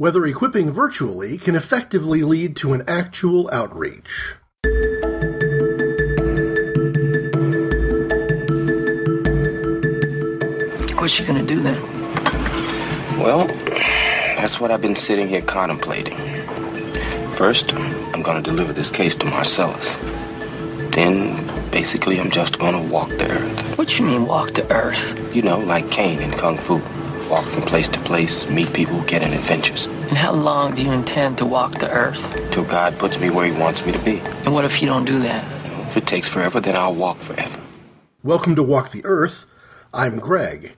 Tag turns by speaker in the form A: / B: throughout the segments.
A: whether equipping virtually can effectively lead to an actual outreach.
B: What's she gonna do then?
C: Well, that's what I've been sitting here contemplating. First, I'm gonna deliver this case to Marcellus. Then, basically, I'm just gonna walk the earth.
B: What you mean walk the earth?
C: You know, like Caine in Kung Fu. Walk from place to place, meet people, get in adventures.
B: And how long do you intend to walk the earth?
C: Till God puts me where he wants me to be.
B: And what if you don't do that?
C: If it takes forever, then I'll walk forever.
A: Welcome to Walk the Earth. I'm Greg.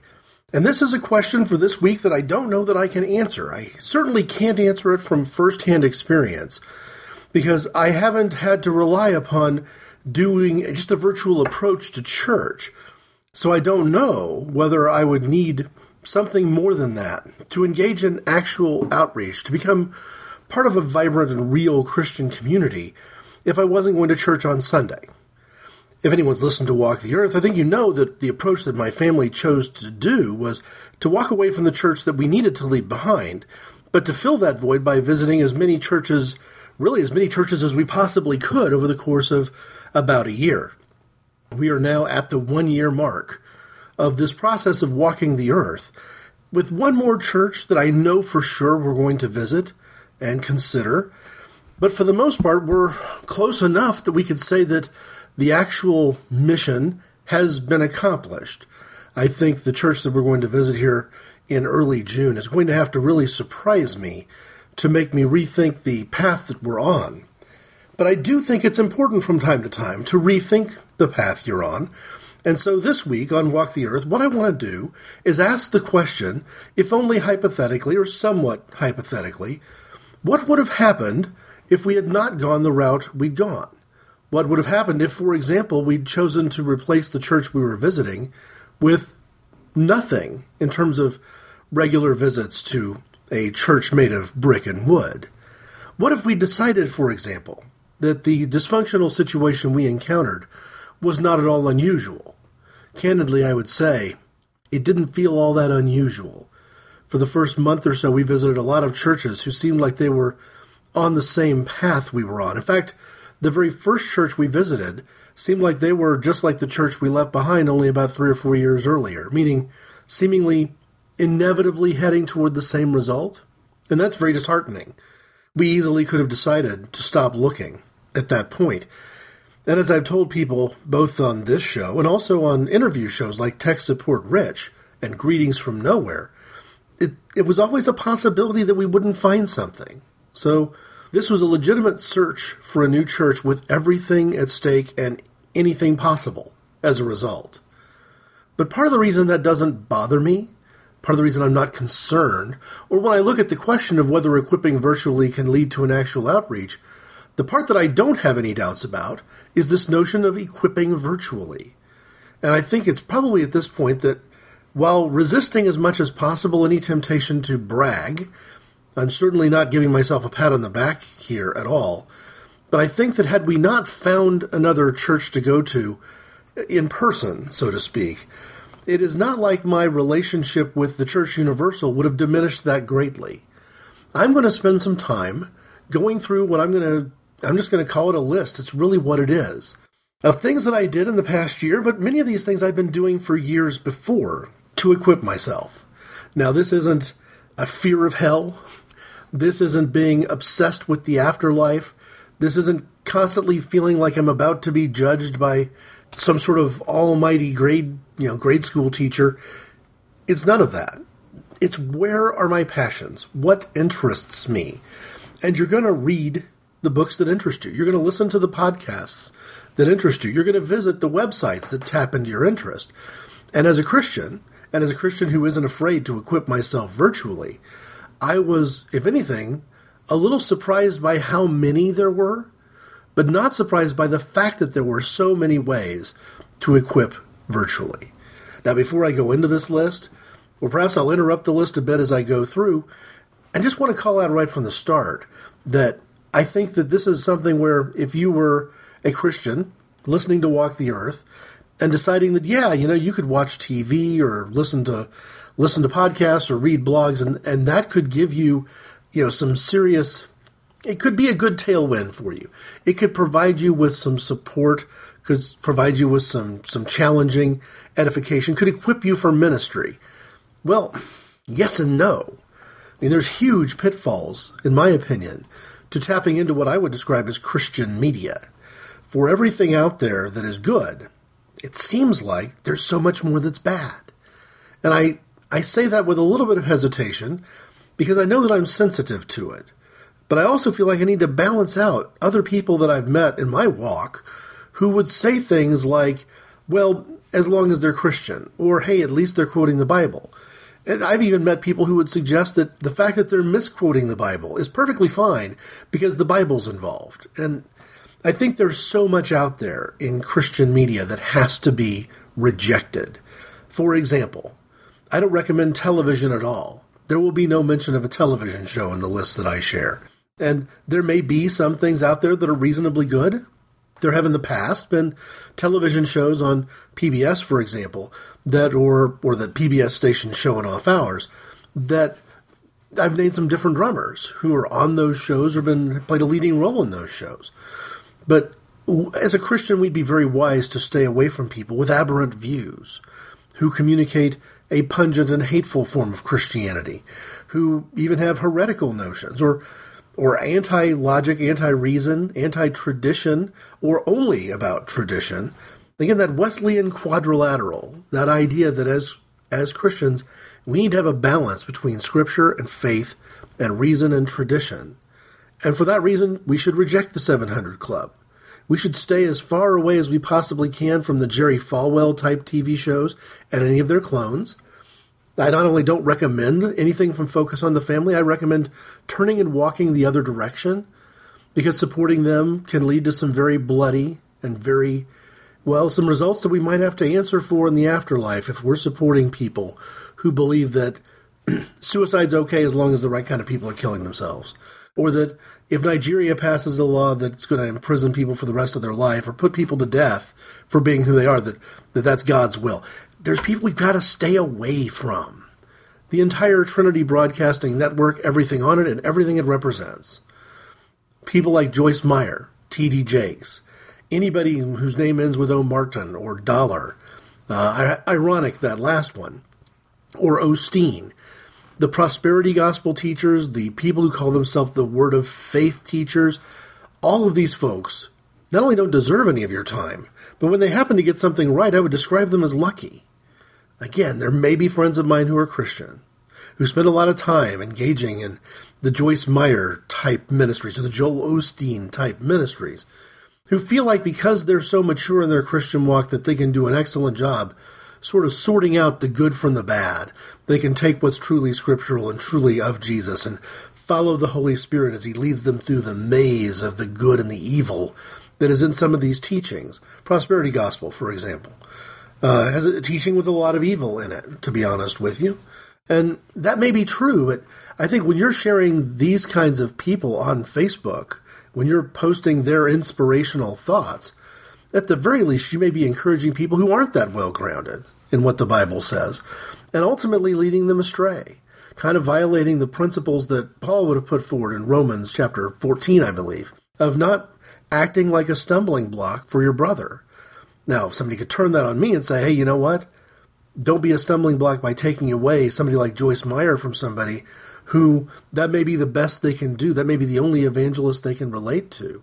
A: And this is a question for this week that I don't know that I can answer. I certainly can't answer it from firsthand experience because I haven't had to rely upon doing just a virtual approach to church. So I don't know whether I would need something more than that to engage in actual outreach, to become part of a vibrant and real Christian community if I wasn't going to church on Sunday. If anyone's listened to Walk the Earth, I think you know that the approach that my family chose to do was to walk away from the church that we needed to leave behind, but to fill that void by visiting as many churches, really as many churches as we possibly could over the course of about a year. We are now at the one year mark of this process of walking the earth, with one more church that I know for sure we're going to visit and consider. But for the most part, we're close enough that we could say that the actual mission has been accomplished. I think the church that we're going to visit here in early June is going to have to really surprise me to make me rethink the path that we're on. But I do think it's important from time to time to rethink the path you're on. And so this week on Walk the Earth, what I want to do is ask the question, if only hypothetically or somewhat hypothetically, what would have happened if we had not gone the route we'd gone? What would have happened if, for example, we'd chosen to replace the church we were visiting with nothing in terms of regular visits to a church made of brick and wood? What if we decided, for example, that the dysfunctional situation we encountered was not at all unusual? Candidly, I would say it didn't feel all that unusual. For the first month or so, we visited a lot of churches who seemed like they were on the same path we were on. In fact, the very first church we visited seemed like they were just like the church we left behind only about three or four years earlier, meaning seemingly inevitably heading toward the same result. And that's very disheartening. We easily could have decided to stop looking at that point. And as I've told people both on this show and also on interview shows like Tech Support Rich and Greetings from Nowhere, it, it was always a possibility that we wouldn't find something. So this was a legitimate search for a new church with everything at stake and anything possible as a result. But part of the reason that doesn't bother me, part of the reason I'm not concerned, or when I look at the question of whether equipping virtually can lead to an actual outreach, the part that I don't have any doubts about is this notion of equipping virtually. And I think it's probably at this point that while resisting as much as possible any temptation to brag, I'm certainly not giving myself a pat on the back here at all. But I think that had we not found another church to go to in person, so to speak, it is not like my relationship with the Church Universal would have diminished that greatly. I'm going to spend some time going through what I'm going to, I'm just going to call it a list. It's really what it is of things that I did in the past year, but many of these things I've been doing for years before to equip myself. Now, this isn't a fear of hell this isn't being obsessed with the afterlife. This isn't constantly feeling like I'm about to be judged by some sort of almighty grade, you know, grade school teacher. It's none of that. It's where are my passions? What interests me? And you're going to read the books that interest you. You're going to listen to the podcasts that interest you. You're going to visit the websites that tap into your interest. And as a Christian, and as a Christian who isn't afraid to equip myself virtually, I was, if anything, a little surprised by how many there were, but not surprised by the fact that there were so many ways to equip virtually. Now, before I go into this list, or perhaps I'll interrupt the list a bit as I go through, I just want to call out right from the start that I think that this is something where if you were a Christian listening to Walk the Earth and deciding that, yeah, you know, you could watch TV or listen to listen to podcasts or read blogs, and, and that could give you you know, some serious. It could be a good tailwind for you. It could provide you with some support, could provide you with some some challenging edification, could equip you for ministry. Well, yes and no. I mean, there's huge pitfalls, in my opinion, to tapping into what I would describe as Christian media. For everything out there that is good, it seems like there's so much more that's bad. And I, I say that with a little bit of hesitation because I know that I'm sensitive to it. But I also feel like I need to balance out other people that I've met in my walk who would say things like, well, as long as they're Christian, or hey, at least they're quoting the Bible. And I've even met people who would suggest that the fact that they're misquoting the Bible is perfectly fine because the Bible's involved. And I think there's so much out there in Christian media that has to be rejected. For example, I don't recommend television at all. There will be no mention of a television show in the list that I share. And there may be some things out there that are reasonably good. There have in the past been television shows on PBS, for example, that or or that PBS stations showing off hours that I've named some different drummers who are on those shows or been played a leading role in those shows. But as a Christian, we'd be very wise to stay away from people with aberrant views who communicate a pungent and hateful form of Christianity, who even have heretical notions or or anti-logic, anti-reason, anti-tradition, or only about tradition. Again, that Wesleyan quadrilateral, that idea that as as Christians, we need to have a balance between scripture and faith and reason and tradition. And for that reason, we should reject the 700 Club. We should stay as far away as we possibly can from the Jerry Falwell type TV shows and any of their clones. I not only don't recommend anything from Focus on the Family, I recommend turning and walking the other direction because supporting them can lead to some very bloody and very, well, some results that we might have to answer for in the afterlife if we're supporting people who believe that suicide's okay as long as the right kind of people are killing themselves. Or that if Nigeria passes a law that's going to imprison people for the rest of their life or put people to death for being who they are, that, that that's God's will there's people we've got to stay away from. The entire Trinity Broadcasting Network, everything on it, and everything it represents. People like Joyce Meyer, T.D. Jakes, anybody whose name ends with O. Martin or Dollar. Uh, ironic, that last one. Or Osteen. The prosperity gospel teachers, the people who call themselves the word of faith teachers, all of these folks not only don't deserve any of your time, but when they happen to get something right, I would describe them as lucky. Again, there may be friends of mine who are Christian, who spend a lot of time engaging in the Joyce Meyer type ministries or the Joel Osteen type ministries, who feel like because they're so mature in their Christian walk that they can do an excellent job sort of sorting out the good from the bad. They can take what's truly scriptural and truly of Jesus and follow the Holy Spirit as He leads them through the maze of the good and the evil that is in some of these teachings. Prosperity Gospel, for example uh, has a teaching with a lot of evil in it, to be honest with you. And that may be true, but I think when you're sharing these kinds of people on Facebook, when you're posting their inspirational thoughts, at the very least, you may be encouraging people who aren't that well grounded in what the Bible says, and ultimately leading them astray, kind of violating the principles that Paul would have put forward in Romans chapter 14, I believe, of not acting like a stumbling block for your brother now, somebody could turn that on me and say, hey, you know what? Don't be a stumbling block by taking away somebody like Joyce Meyer from somebody who that may be the best they can do. That may be the only evangelist they can relate to.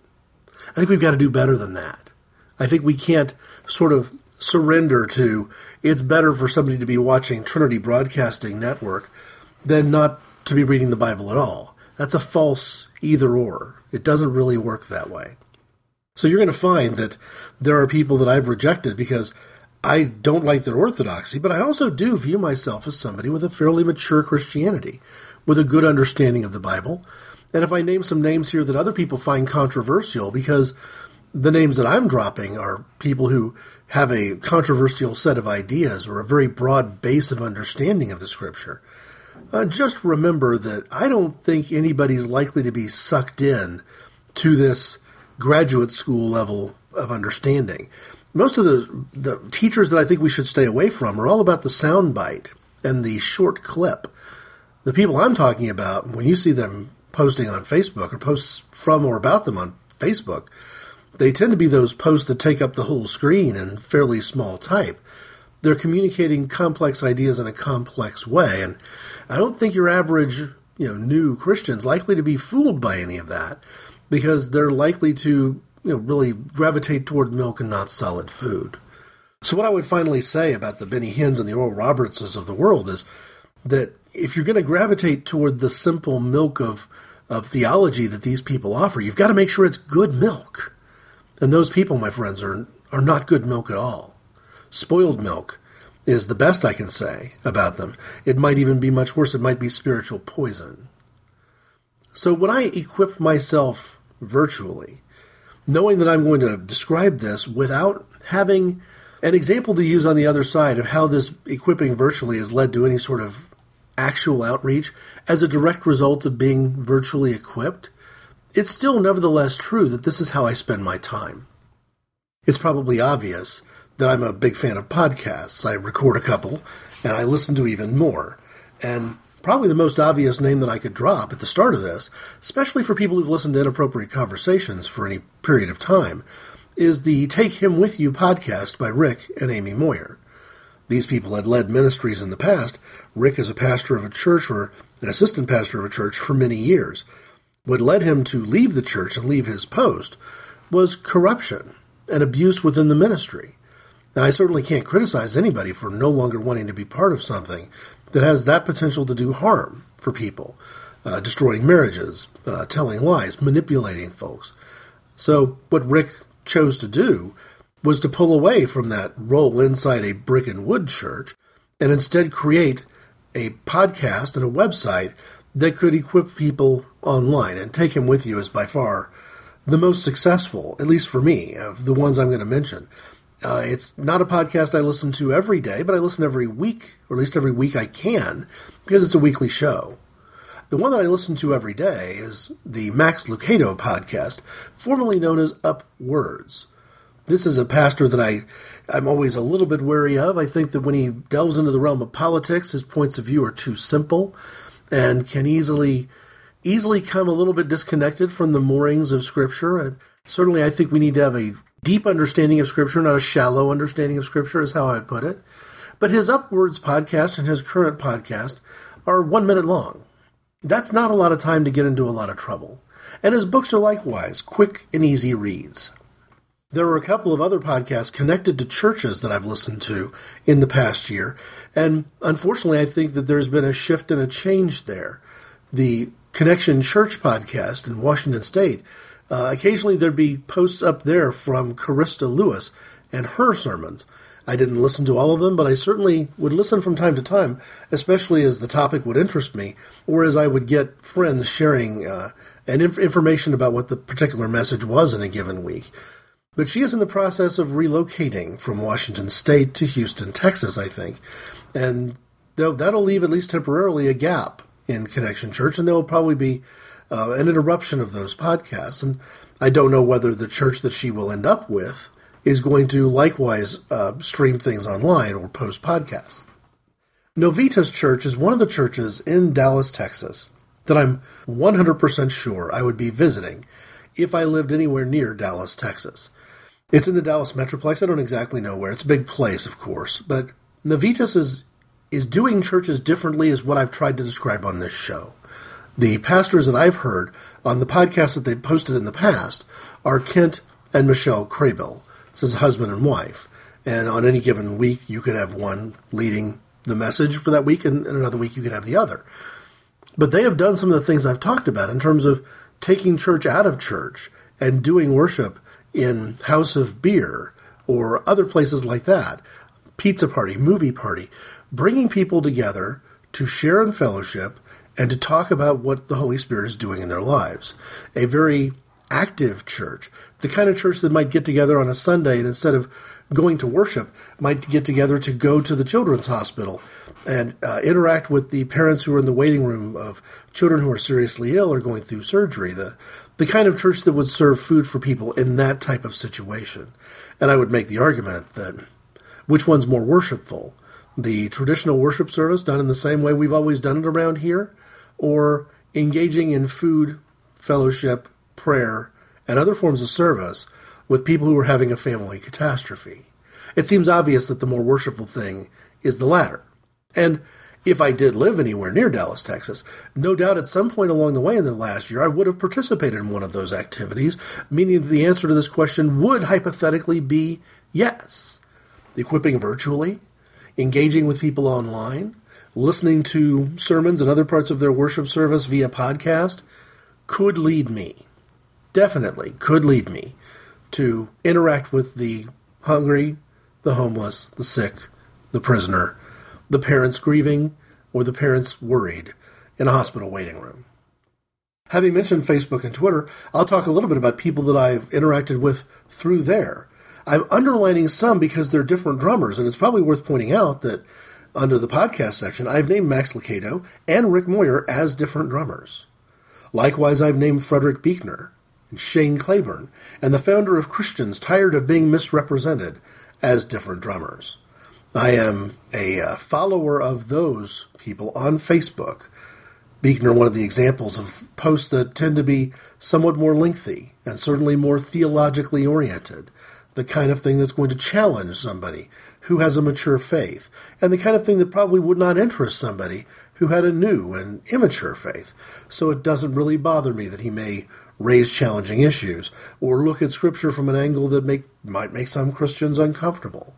A: I think we've got to do better than that. I think we can't sort of surrender to it's better for somebody to be watching Trinity Broadcasting Network than not to be reading the Bible at all. That's a false either or. It doesn't really work that way. So you're going to find that there are people that I've rejected because I don't like their orthodoxy, but I also do view myself as somebody with a fairly mature Christianity, with a good understanding of the Bible. And if I name some names here that other people find controversial, because the names that I'm dropping are people who have a controversial set of ideas or a very broad base of understanding of the Scripture, uh, just remember that I don't think anybody's likely to be sucked in to this graduate school level of understanding. Most of the the teachers that I think we should stay away from are all about the soundbite and the short clip. The people I'm talking about, when you see them posting on Facebook or posts from or about them on Facebook, they tend to be those posts that take up the whole screen in fairly small type. They're communicating complex ideas in a complex way, and I don't think your average, you know, new Christian's likely to be fooled by any of that because they're likely to, you know, really gravitate toward milk and not solid food. So what I would finally say about the Benny Hinns and the Oral Robertses of the world is that if you're going to gravitate toward the simple milk of of theology that these people offer, you've got to make sure it's good milk. And those people, my friends, are are not good milk at all. Spoiled milk is the best I can say about them. It might even be much worse. It might be spiritual poison. So when I equip myself virtually, knowing that I'm going to describe this without having an example to use on the other side of how this equipping virtually has led to any sort of actual outreach as a direct result of being virtually equipped, it's still nevertheless true that this is how I spend my time. It's probably obvious that I'm a big fan of podcasts. I record a couple and I listen to even more. And probably the most obvious name that I could drop at the start of this, especially for people who've listened to inappropriate conversations for any period of time, is the Take Him With You podcast by Rick and Amy Moyer. These people had led ministries in the past. Rick is a pastor of a church or an assistant pastor of a church for many years. What led him to leave the church and leave his post was corruption and abuse within the ministry. And I certainly can't criticize anybody for no longer wanting to be part of something that has that potential to do harm for people, uh, destroying marriages, uh, telling lies, manipulating folks. So, what Rick chose to do was to pull away from that role inside a brick and wood church and instead create a podcast and a website that could equip people online. And Take Him With You is by far the most successful, at least for me, of the ones I'm going to mention. Uh, it's not a podcast I listen to every day, but I listen every week, or at least every week I can, because it's a weekly show. The one that I listen to every day is the Max Lucado podcast, formerly known as Upwords. This is a pastor that I, I'm always a little bit wary of. I think that when he delves into the realm of politics, his points of view are too simple and can easily easily come a little bit disconnected from the moorings of Scripture. And certainly, I think we need to have a deep understanding of Scripture, not a shallow understanding of Scripture, is how I'd put it. But his Upwords podcast and his current podcast are one minute long. That's not a lot of time to get into a lot of trouble. And his books are likewise quick and easy reads. There are a couple of other podcasts connected to churches that I've listened to in the past year, and unfortunately, I think that there's been a shift and a change there. The Connection Church podcast in Washington State, uh, occasionally there'd be posts up there from Carista Lewis and her sermons. I didn't listen to all of them, but I certainly would listen from time to time, especially as the topic would interest me, or as I would get friends sharing uh, and inf- information about what the particular message was in a given week. But she is in the process of relocating from Washington State to Houston, Texas, I think. And that'll leave, at least temporarily, a gap in Connection Church, and there will probably be uh, an interruption of those podcasts. And I don't know whether the church that she will end up with is going to likewise uh, stream things online or post podcasts. Novitas Church is one of the churches in Dallas, Texas, that I'm 100% sure I would be visiting if I lived anywhere near Dallas, Texas. It's in the Dallas Metroplex. I don't exactly know where. It's a big place, of course, but Novitas is is doing churches differently is what I've tried to describe on this show. The pastors that I've heard on the podcast that they've posted in the past are Kent and Michelle Craybill. This is husband and wife. And on any given week, you could have one leading the message for that week, and, and another week you could have the other. But they have done some of the things I've talked about in terms of taking church out of church and doing worship in House of Beer or other places like that, pizza party, movie party, bringing people together to share in fellowship and to talk about what the Holy Spirit is doing in their lives. A very active church, the kind of church that might get together on a Sunday and instead of going to worship, might get together to go to the children's hospital and uh, interact with the parents who are in the waiting room of children who are seriously ill or going through surgery. The the kind of church that would serve food for people in that type of situation. And I would make the argument that which one's more worshipful? The traditional worship service done in the same way we've always done it around here, or engaging in food, fellowship, prayer, and other forms of service with people who are having a family catastrophe. It seems obvious that the more worshipful thing is the latter. And if I did live anywhere near Dallas, Texas, no doubt at some point along the way in the last year I would have participated in one of those activities, meaning that the answer to this question would hypothetically be yes. Equipping virtually, engaging with people online, listening to sermons and other parts of their worship service via podcast could lead me, definitely could lead me, to interact with the hungry, the homeless, the sick, the prisoner, the parents grieving, or the parents worried in a hospital waiting room. Having mentioned Facebook and Twitter, I'll talk a little bit about people that I've interacted with through there. I'm underlining some because they're different drummers, and it's probably worth pointing out that under the podcast section, I've named Max Lucado and Rick Moyer as different drummers. Likewise, I've named Frederick Buechner and Shane Claiborne, and the founder of Christians Tired of Being Misrepresented as different drummers. I am a uh, follower of those people on Facebook. Buechner, one of the examples of posts that tend to be somewhat more lengthy and certainly more theologically oriented, the kind of thing that's going to challenge somebody who has a mature faith, and the kind of thing that probably would not interest somebody who had a new and immature faith. So it doesn't really bother me that he may raise challenging issues or look at Scripture from an angle that make, might make some Christians uncomfortable.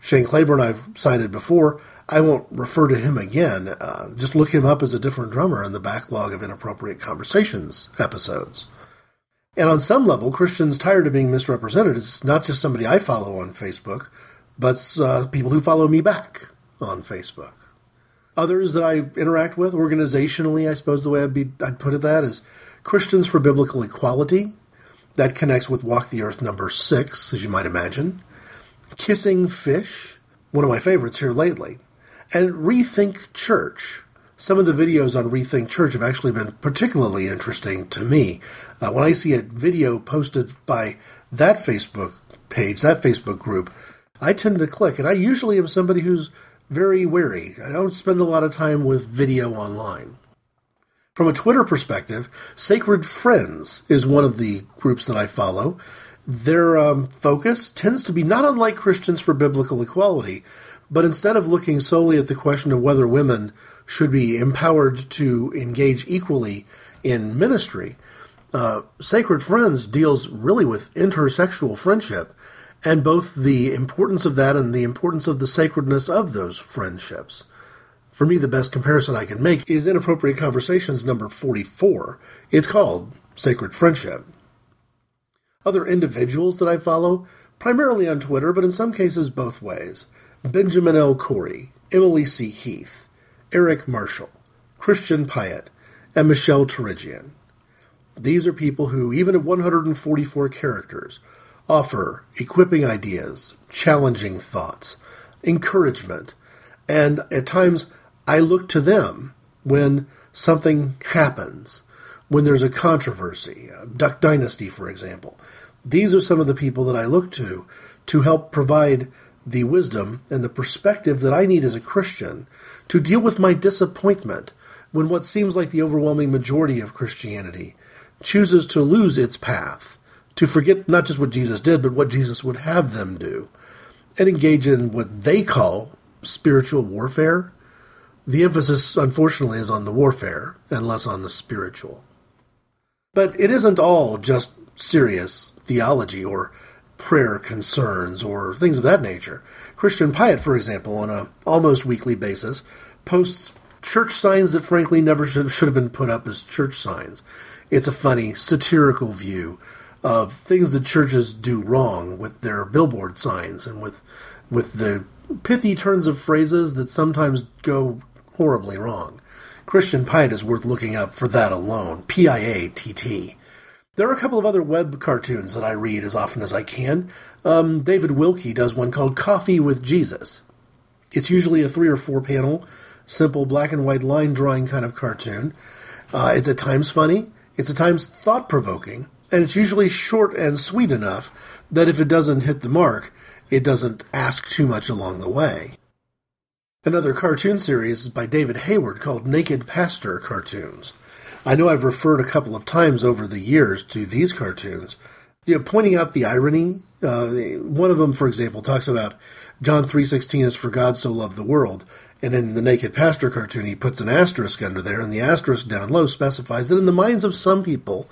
A: Shane Claiborne, I've cited before. I won't refer to him again. Uh, just look him up as a different drummer in the backlog of Inappropriate Conversations episodes. And on some level, Christians tired of being misrepresented. It's not just somebody I follow on Facebook, but uh, people who follow me back on Facebook. Others that I interact with organizationally, I suppose the way I'd, be, I'd put it that is Christians for Biblical Equality. That connects with Walk the Earth number six, as you might imagine. Kissing Fish, one of my favorites here lately, and Rethink Church. Some of the videos on Rethink Church have actually been particularly interesting to me. Uh, when I see a video posted by that Facebook page, that Facebook group, I tend to click, and I usually am somebody who's very wary. I don't spend a lot of time with video online. From a Twitter perspective, Sacred Friends is one of the groups that I follow, their um, focus tends to be not unlike Christians for Biblical Equality, but instead of looking solely at the question of whether women should be empowered to engage equally in ministry, uh, Sacred Friends deals really with intersexual friendship and both the importance of that and the importance of the sacredness of those friendships. For me, the best comparison I can make is Inappropriate Conversations number 44. It's called Sacred Friendship other individuals that I follow, primarily on Twitter, but in some cases both ways. Benjamin L. Corey, Emily C. Heath, Eric Marshall, Christian Piatt, and Michelle Turigian. These are people who, even at 144 characters, offer equipping ideas, challenging thoughts, encouragement, and at times I look to them when something happens, when there's a controversy, uh, Duck Dynasty, for example, these are some of the people that I look to to help provide the wisdom and the perspective that I need as a Christian to deal with my disappointment when what seems like the overwhelming majority of Christianity chooses to lose its path, to forget not just what Jesus did, but what Jesus would have them do, and engage in what they call spiritual warfare. The emphasis, unfortunately, is on the warfare and less on the spiritual. But it isn't all just serious theology or prayer concerns or things of that nature. Christian Piatt, for example, on a almost weekly basis, posts church signs that frankly never should, should have been put up as church signs. It's a funny, satirical view of things that churches do wrong with their billboard signs and with with the pithy turns of phrases that sometimes go horribly wrong. Christian Piatt is worth looking up for that alone. P I A T T. There are a couple of other web cartoons that I read as often as I can. Um, David Wilkie does one called Coffee with Jesus. It's usually a three or four panel, simple black and white line drawing kind of cartoon. Uh, it's at times funny, it's at times thought provoking, and it's usually short and sweet enough that if it doesn't hit the mark, it doesn't ask too much along the way. Another cartoon series is by David Hayward called Naked Pastor Cartoons. I know I've referred a couple of times over the years to these cartoons, you know, pointing out the irony. Uh, one of them, for example, talks about John 3.16 is for God so loved the world. And in the Naked Pastor cartoon, he puts an asterisk under there, and the asterisk down low specifies that in the minds of some people,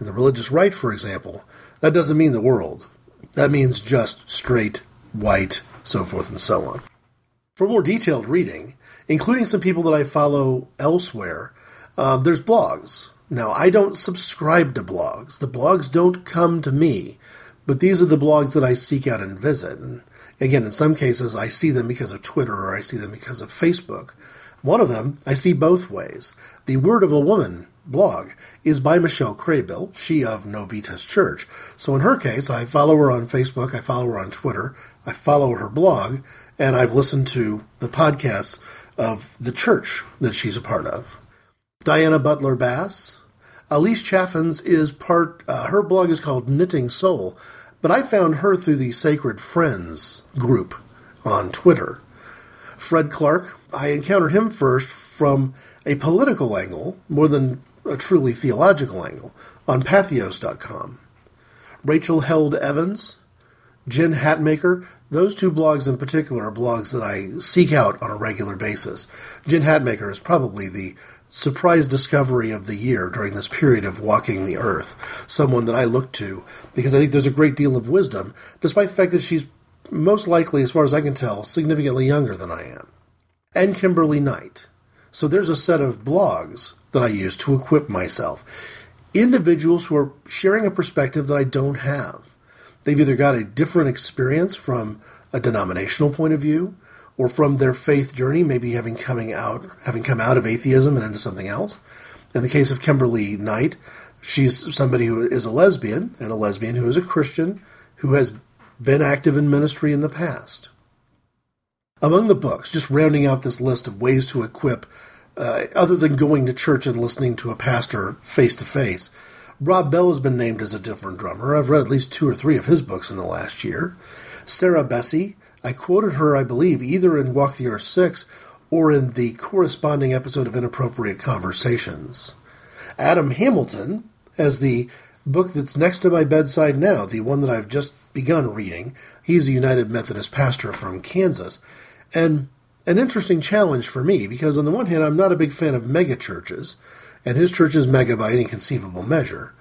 A: in the religious right, for example, that doesn't mean the world. That means just straight, white, so forth and so on. For more detailed reading, including some people that I follow elsewhere, uh, there's blogs. Now, I don't subscribe to blogs. The blogs don't come to me, but these are the blogs that I seek out and visit. And again, in some cases, I see them because of Twitter or I see them because of Facebook. One of them I see both ways. The Word of a Woman blog is by Michelle Craybill, she of Novitas Church. So in her case, I follow her on Facebook, I follow her on Twitter, I follow her blog, and I've listened to the podcasts of the church that she's a part of. Diana Butler Bass. Elise Chaffins is part, uh, her blog is called Knitting Soul, but I found her through the Sacred Friends group on Twitter. Fred Clark, I encountered him first from a political angle more than a truly theological angle on patheos.com. Rachel Held Evans, Jen Hatmaker, those two blogs in particular are blogs that I seek out on a regular basis. Jen Hatmaker is probably the surprise discovery of the year during this period of walking the earth. Someone that I look to because I think there's a great deal of wisdom, despite the fact that she's most likely, as far as I can tell, significantly younger than I am. And Kimberly Knight. So there's a set of blogs that I use to equip myself. Individuals who are sharing a perspective that I don't have. They've either got a different experience from a denominational point of view, or from their faith journey, maybe having coming out, having come out of atheism and into something else. In the case of Kimberly Knight, she's somebody who is a lesbian and a lesbian who is a Christian who has been active in ministry in the past. Among the books, just rounding out this list of ways to equip, uh, other than going to church and listening to a pastor face to face, Rob Bell has been named as a different drummer. I've read at least two or three of his books in the last year. Sarah Bessey I quoted her, I believe, either in Walk the Earth 6 or in the corresponding episode of Inappropriate Conversations. Adam Hamilton has the book that's next to my bedside now, the one that I've just begun reading. He's a United Methodist pastor from Kansas. And an interesting challenge for me because, on the one hand, I'm not a big fan of mega churches, and his church is mega by any conceivable measure.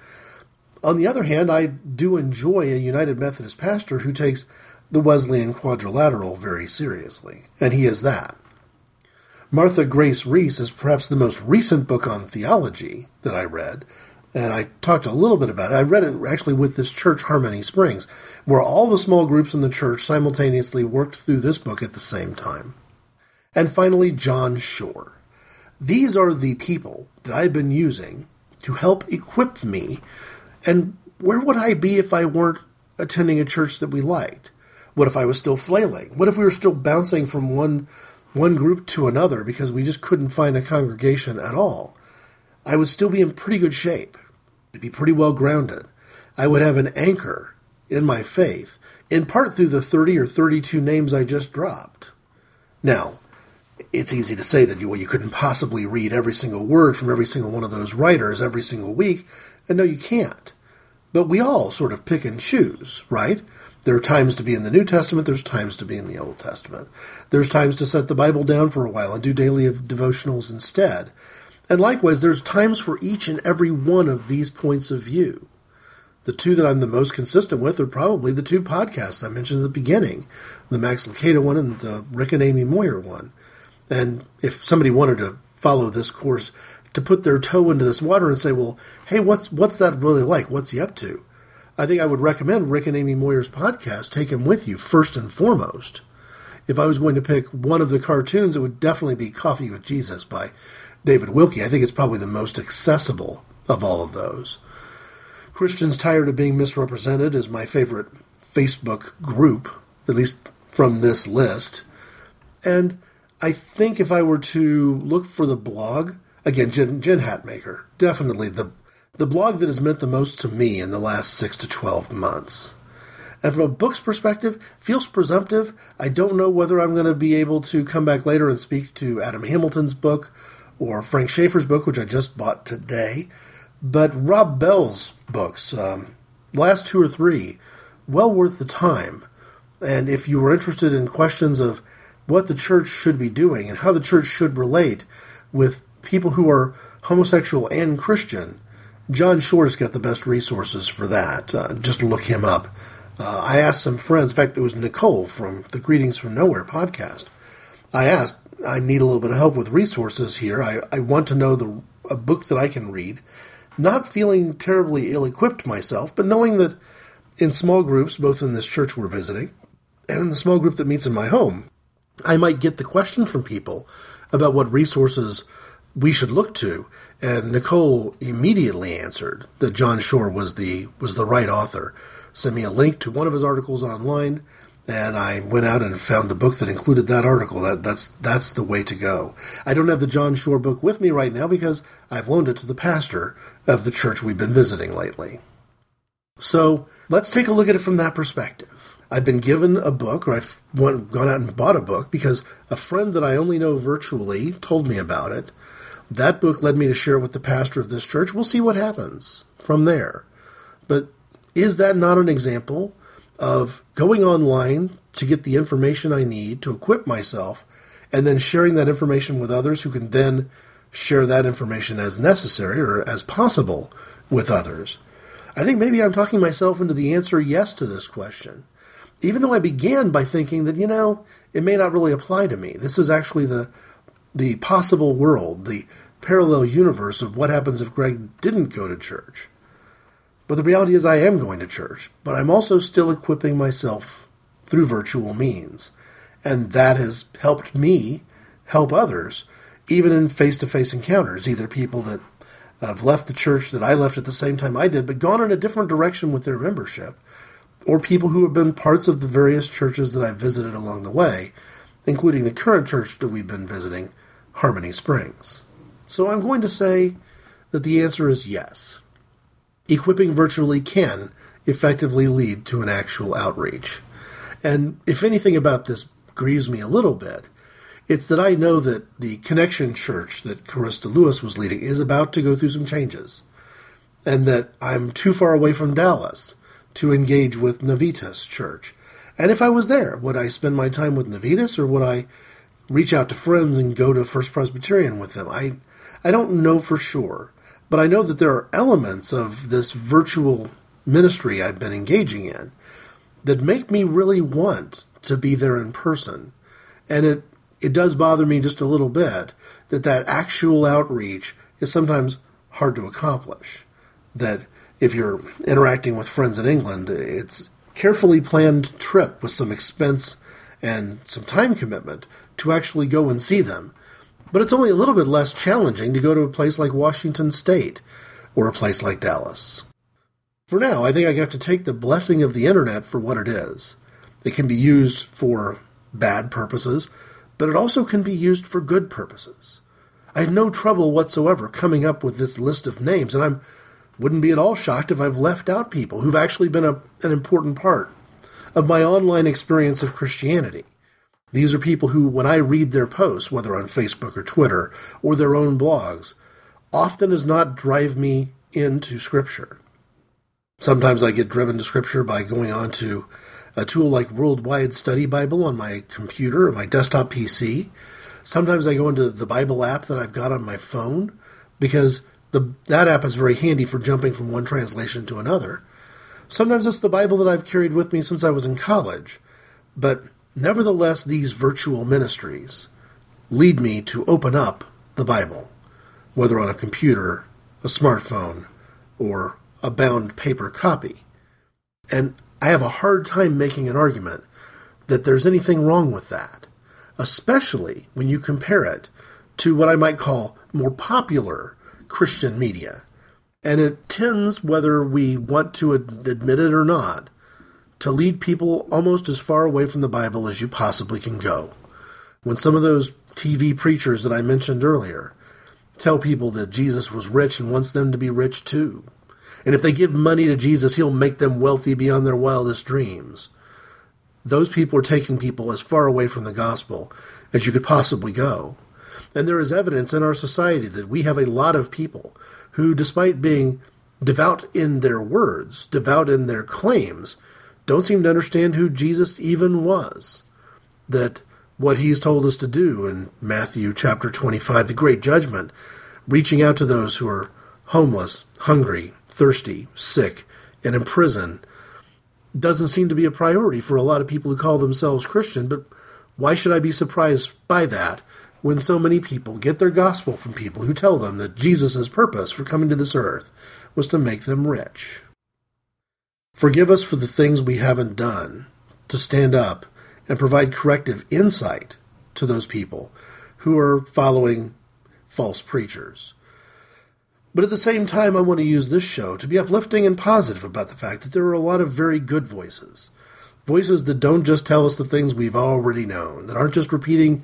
A: On the other hand, I do enjoy a United Methodist pastor who takes the Wesleyan quadrilateral very seriously, and he is that. Martha Grace Reese is perhaps the most recent book on theology that I read, and I talked a little bit about it. I read it actually with this church, Harmony Springs, where all the small groups in the church simultaneously worked through this book at the same time. And finally, John Shore. These are the people that I've been using to help equip me. And where would I be if I weren't attending a church that we liked? What if I was still flailing? What if we were still bouncing from one one group to another because we just couldn't find a congregation at all? I would still be in pretty good shape. I'd be pretty well grounded. I would have an anchor in my faith, in part through the 30 or 32 names I just dropped. Now, it's easy to say that you, well, you couldn't possibly read every single word from every single one of those writers every single week, and no, you can't. But we all sort of pick and choose, right? There are times to be in the New Testament, there's times to be in the Old Testament. There's times to set the Bible down for a while and do daily devotionals instead. And likewise, there's times for each and every one of these points of view. The two that I'm the most consistent with are probably the two podcasts I mentioned at the beginning the Max Lucado one and the Rick and Amy Moyer one. And if somebody wanted to follow this course, to put their toe into this water and say, well, hey, what's, what's that really like? What's he up to? I think I would recommend Rick and Amy Moyer's podcast. Take him with you first and foremost. If I was going to pick one of the cartoons, it would definitely be Coffee with Jesus by David Wilkie. I think it's probably the most accessible of all of those. Christians Tired of Being Misrepresented is my favorite Facebook group, at least from this list. And I think if I were to look for the blog, again, Jen, Jen Hatmaker, definitely the the blog that has meant the most to me in the last six to 12 months. And from a book's perspective, feels presumptive. I don't know whether I'm going to be able to come back later and speak to Adam Hamilton's book or Frank Schaeffer's book, which I just bought today, but Rob Bell's books, um, last two or three, well worth the time. And if you were interested in questions of what the church should be doing and how the church should relate with people who are homosexual and Christian, John Shore's got the best resources for that. Uh, just look him up. Uh, I asked some friends, in fact, it was Nicole from the Greetings from Nowhere podcast. I asked, I need a little bit of help with resources here. I, I want to know the a book that I can read. Not feeling terribly ill equipped myself, but knowing that in small groups, both in this church we're visiting and in the small group that meets in my home, I might get the question from people about what resources we should look to. And Nicole immediately answered that John Shore was the was the right author. Sent me a link to one of his articles online, and I went out and found the book that included that article. That that's that's the way to go. I don't have the John Shore book with me right now because I've loaned it to the pastor of the church we've been visiting lately. So let's take a look at it from that perspective. I've been given a book, or I've gone out and bought a book because a friend that I only know virtually told me about it. That book led me to share it with the pastor of this church. We'll see what happens from there. But is that not an example of going online to get the information I need to equip myself and then sharing that information with others who can then share that information as necessary or as possible with others? I think maybe I'm talking myself into the answer yes to this question. Even though I began by thinking that, you know, it may not really apply to me. This is actually the the possible world, the parallel universe of what happens if Greg didn't go to church. But the reality is, I am going to church, but I'm also still equipping myself through virtual means. And that has helped me help others, even in face to face encounters, either people that have left the church that I left at the same time I did, but gone in a different direction with their membership, or people who have been parts of the various churches that I've visited along the way, including the current church that we've been visiting, Harmony Springs. So I'm going to say that the answer is yes equipping virtually can effectively lead to an actual outreach. And if anything about this grieves me a little bit, it's that I know that the Connection Church that Carista Lewis was leading is about to go through some changes, and that I'm too far away from Dallas to engage with Navitas Church. And if I was there, would I spend my time with Navitas or would I reach out to friends and go to First Presbyterian with them? I I don't know for sure. But I know that there are elements of this virtual ministry I've been engaging in that make me really want to be there in person. And it, it does bother me just a little bit that that actual outreach is sometimes hard to accomplish. That if you're interacting with friends in England, it's carefully planned trip with some expense and some time commitment to actually go and see them but it's only a little bit less challenging to go to a place like Washington State or a place like Dallas. For now, I think I have to take the blessing of the internet for what it is. It can be used for bad purposes, but it also can be used for good purposes. I had no trouble whatsoever coming up with this list of names, and I wouldn't be at all shocked if I've left out people who've actually been a, an important part of my online experience of Christianity. These are people who, when I read their posts, whether on Facebook or Twitter or their own blogs, often does not drive me into Scripture. Sometimes I get driven to Scripture by going on to a tool like Worldwide Study Bible on my computer or my desktop PC. Sometimes I go into the Bible app that I've got on my phone because the, that app is very handy for jumping from one translation to another. Sometimes it's the Bible that I've carried with me since I was in college. But Nevertheless, these virtual ministries lead me to open up the Bible, whether on a computer, a smartphone, or a bound paper copy. And I have a hard time making an argument that there's anything wrong with that, especially when you compare it to what I might call more popular Christian media. And it tends, whether we want to admit it or not, to lead people almost as far away from the Bible as you possibly can go. When some of those TV preachers that I mentioned earlier tell people that Jesus was rich and wants them to be rich too, and if they give money to Jesus, he'll make them wealthy beyond their wildest dreams. Those people are taking people as far away from the gospel as you could possibly go. And there is evidence in our society that we have a lot of people who, despite being devout in their words, devout in their claims, don't seem to understand who Jesus even was. That what he's told us to do in Matthew chapter 25, the great judgment, reaching out to those who are homeless, hungry, thirsty, sick, and in prison, doesn't seem to be a priority for a lot of people who call themselves Christian. But why should I be surprised by that when so many people get their gospel from people who tell them that Jesus' purpose for coming to this earth was to make them rich? Forgive us for the things we haven't done to stand up and provide corrective insight to those people who are following false preachers. But at the same time, I want to use this show to be uplifting and positive about the fact that there are a lot of very good voices. Voices that don't just tell us the things we've already known, that aren't just repeating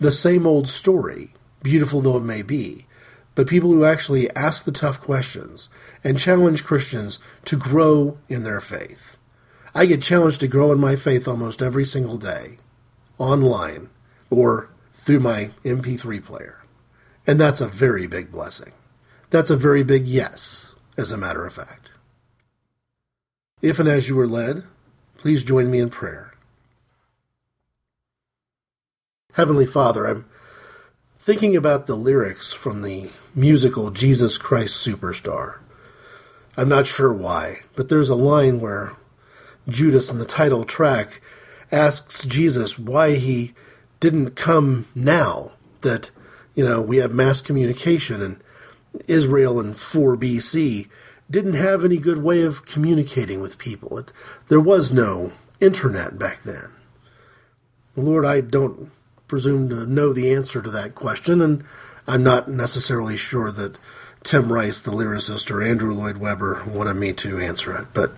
A: the same old story, beautiful though it may be, but people who actually ask the tough questions and challenge Christians to grow in their faith. I get challenged to grow in my faith almost every single day, online or through my MP3 player. And that's a very big blessing. That's a very big yes, as a matter of fact. If and as you are led, please join me in prayer. Heavenly Father, I'm thinking about the lyrics from the musical Jesus Christ Superstar. I'm not sure why, but there's a line where Judas in the title track asks Jesus why he didn't come now that, you know, we have mass communication and Israel in 4 BC didn't have any good way of communicating with people. It, there was no internet back then. Lord, I don't presume to know the answer to that question, and I'm not necessarily sure that Tim Rice, the lyricist, or Andrew Lloyd Webber wanted me to answer it. But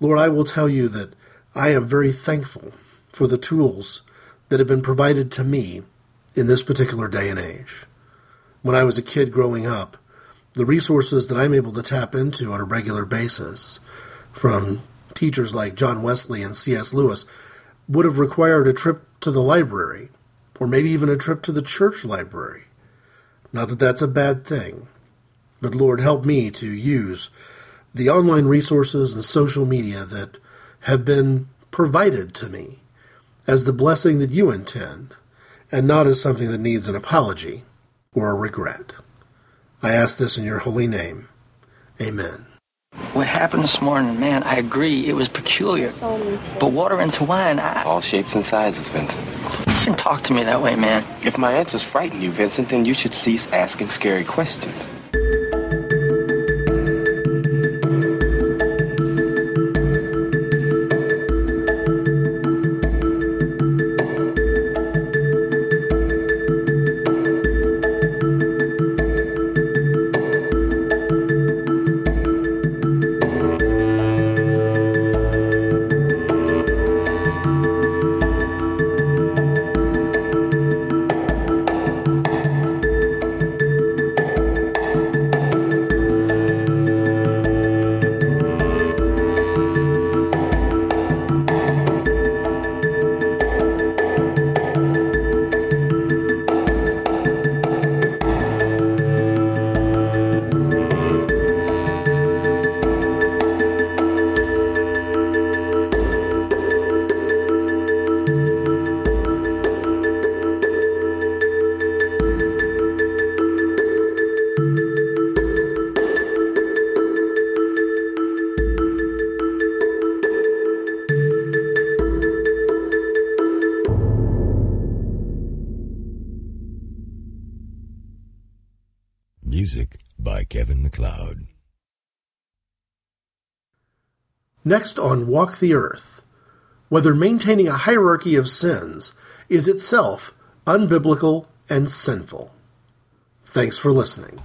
A: Lord, I will tell you that I am very thankful for the tools that have been provided to me in this particular day and age. When I was a kid growing up, the resources that I'm able to tap into on a regular basis from teachers like John Wesley and C.S. Lewis would have required a trip to the library, or maybe even a trip to the church library. Not that that's a bad thing, but Lord, help me to use the online resources and social media that have been provided to me as the blessing that you intend, and not as something that needs an apology or a regret. I ask this in your holy name. Amen.
B: What happened this morning, man, I agree, it was peculiar. But water into wine, I...
C: All shapes and sizes, Vincent.
B: Shouldn't talk to me that way, man.
C: If my answers frighten you, Vincent, then you should cease asking scary questions.
A: Next on Walk the Earth, whether maintaining a hierarchy of sins is itself unbiblical and sinful. Thanks for listening.